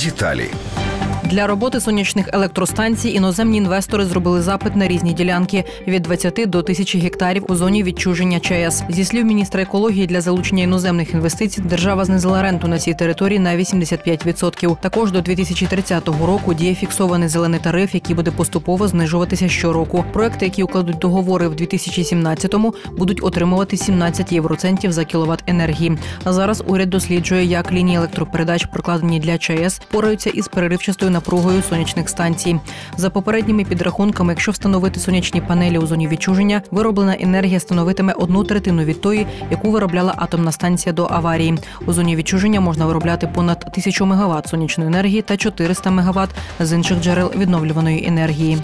Деталі. Для роботи сонячних електростанцій іноземні інвестори зробили запит на різні ділянки від 20 до 1000 гектарів у зоні відчуження ЧАЕС. Зі слів міністра екології для залучення іноземних інвестицій держава знизила ренту на цій території на 85%. Також до 2030 року діє фіксований зелений тариф, який буде поступово знижуватися щороку. Проекти, які укладуть договори в 2017-му, будуть отримувати 17 євроцентів за кіловат енергії. А зараз уряд досліджує, як лінії електропередач, прокладені для ЧАЕС, пораються із переривчастою напругою сонячних станцій. За попередніми підрахунками, якщо встановити сонячні панелі у зоні відчуження, вироблена енергія становитиме одну третину від тої, яку виробляла атомна станція до аварії. У зоні відчуження можна виробляти понад 1000 МВт сонячної енергії та 400 МВт з інших джерел відновлюваної енергії.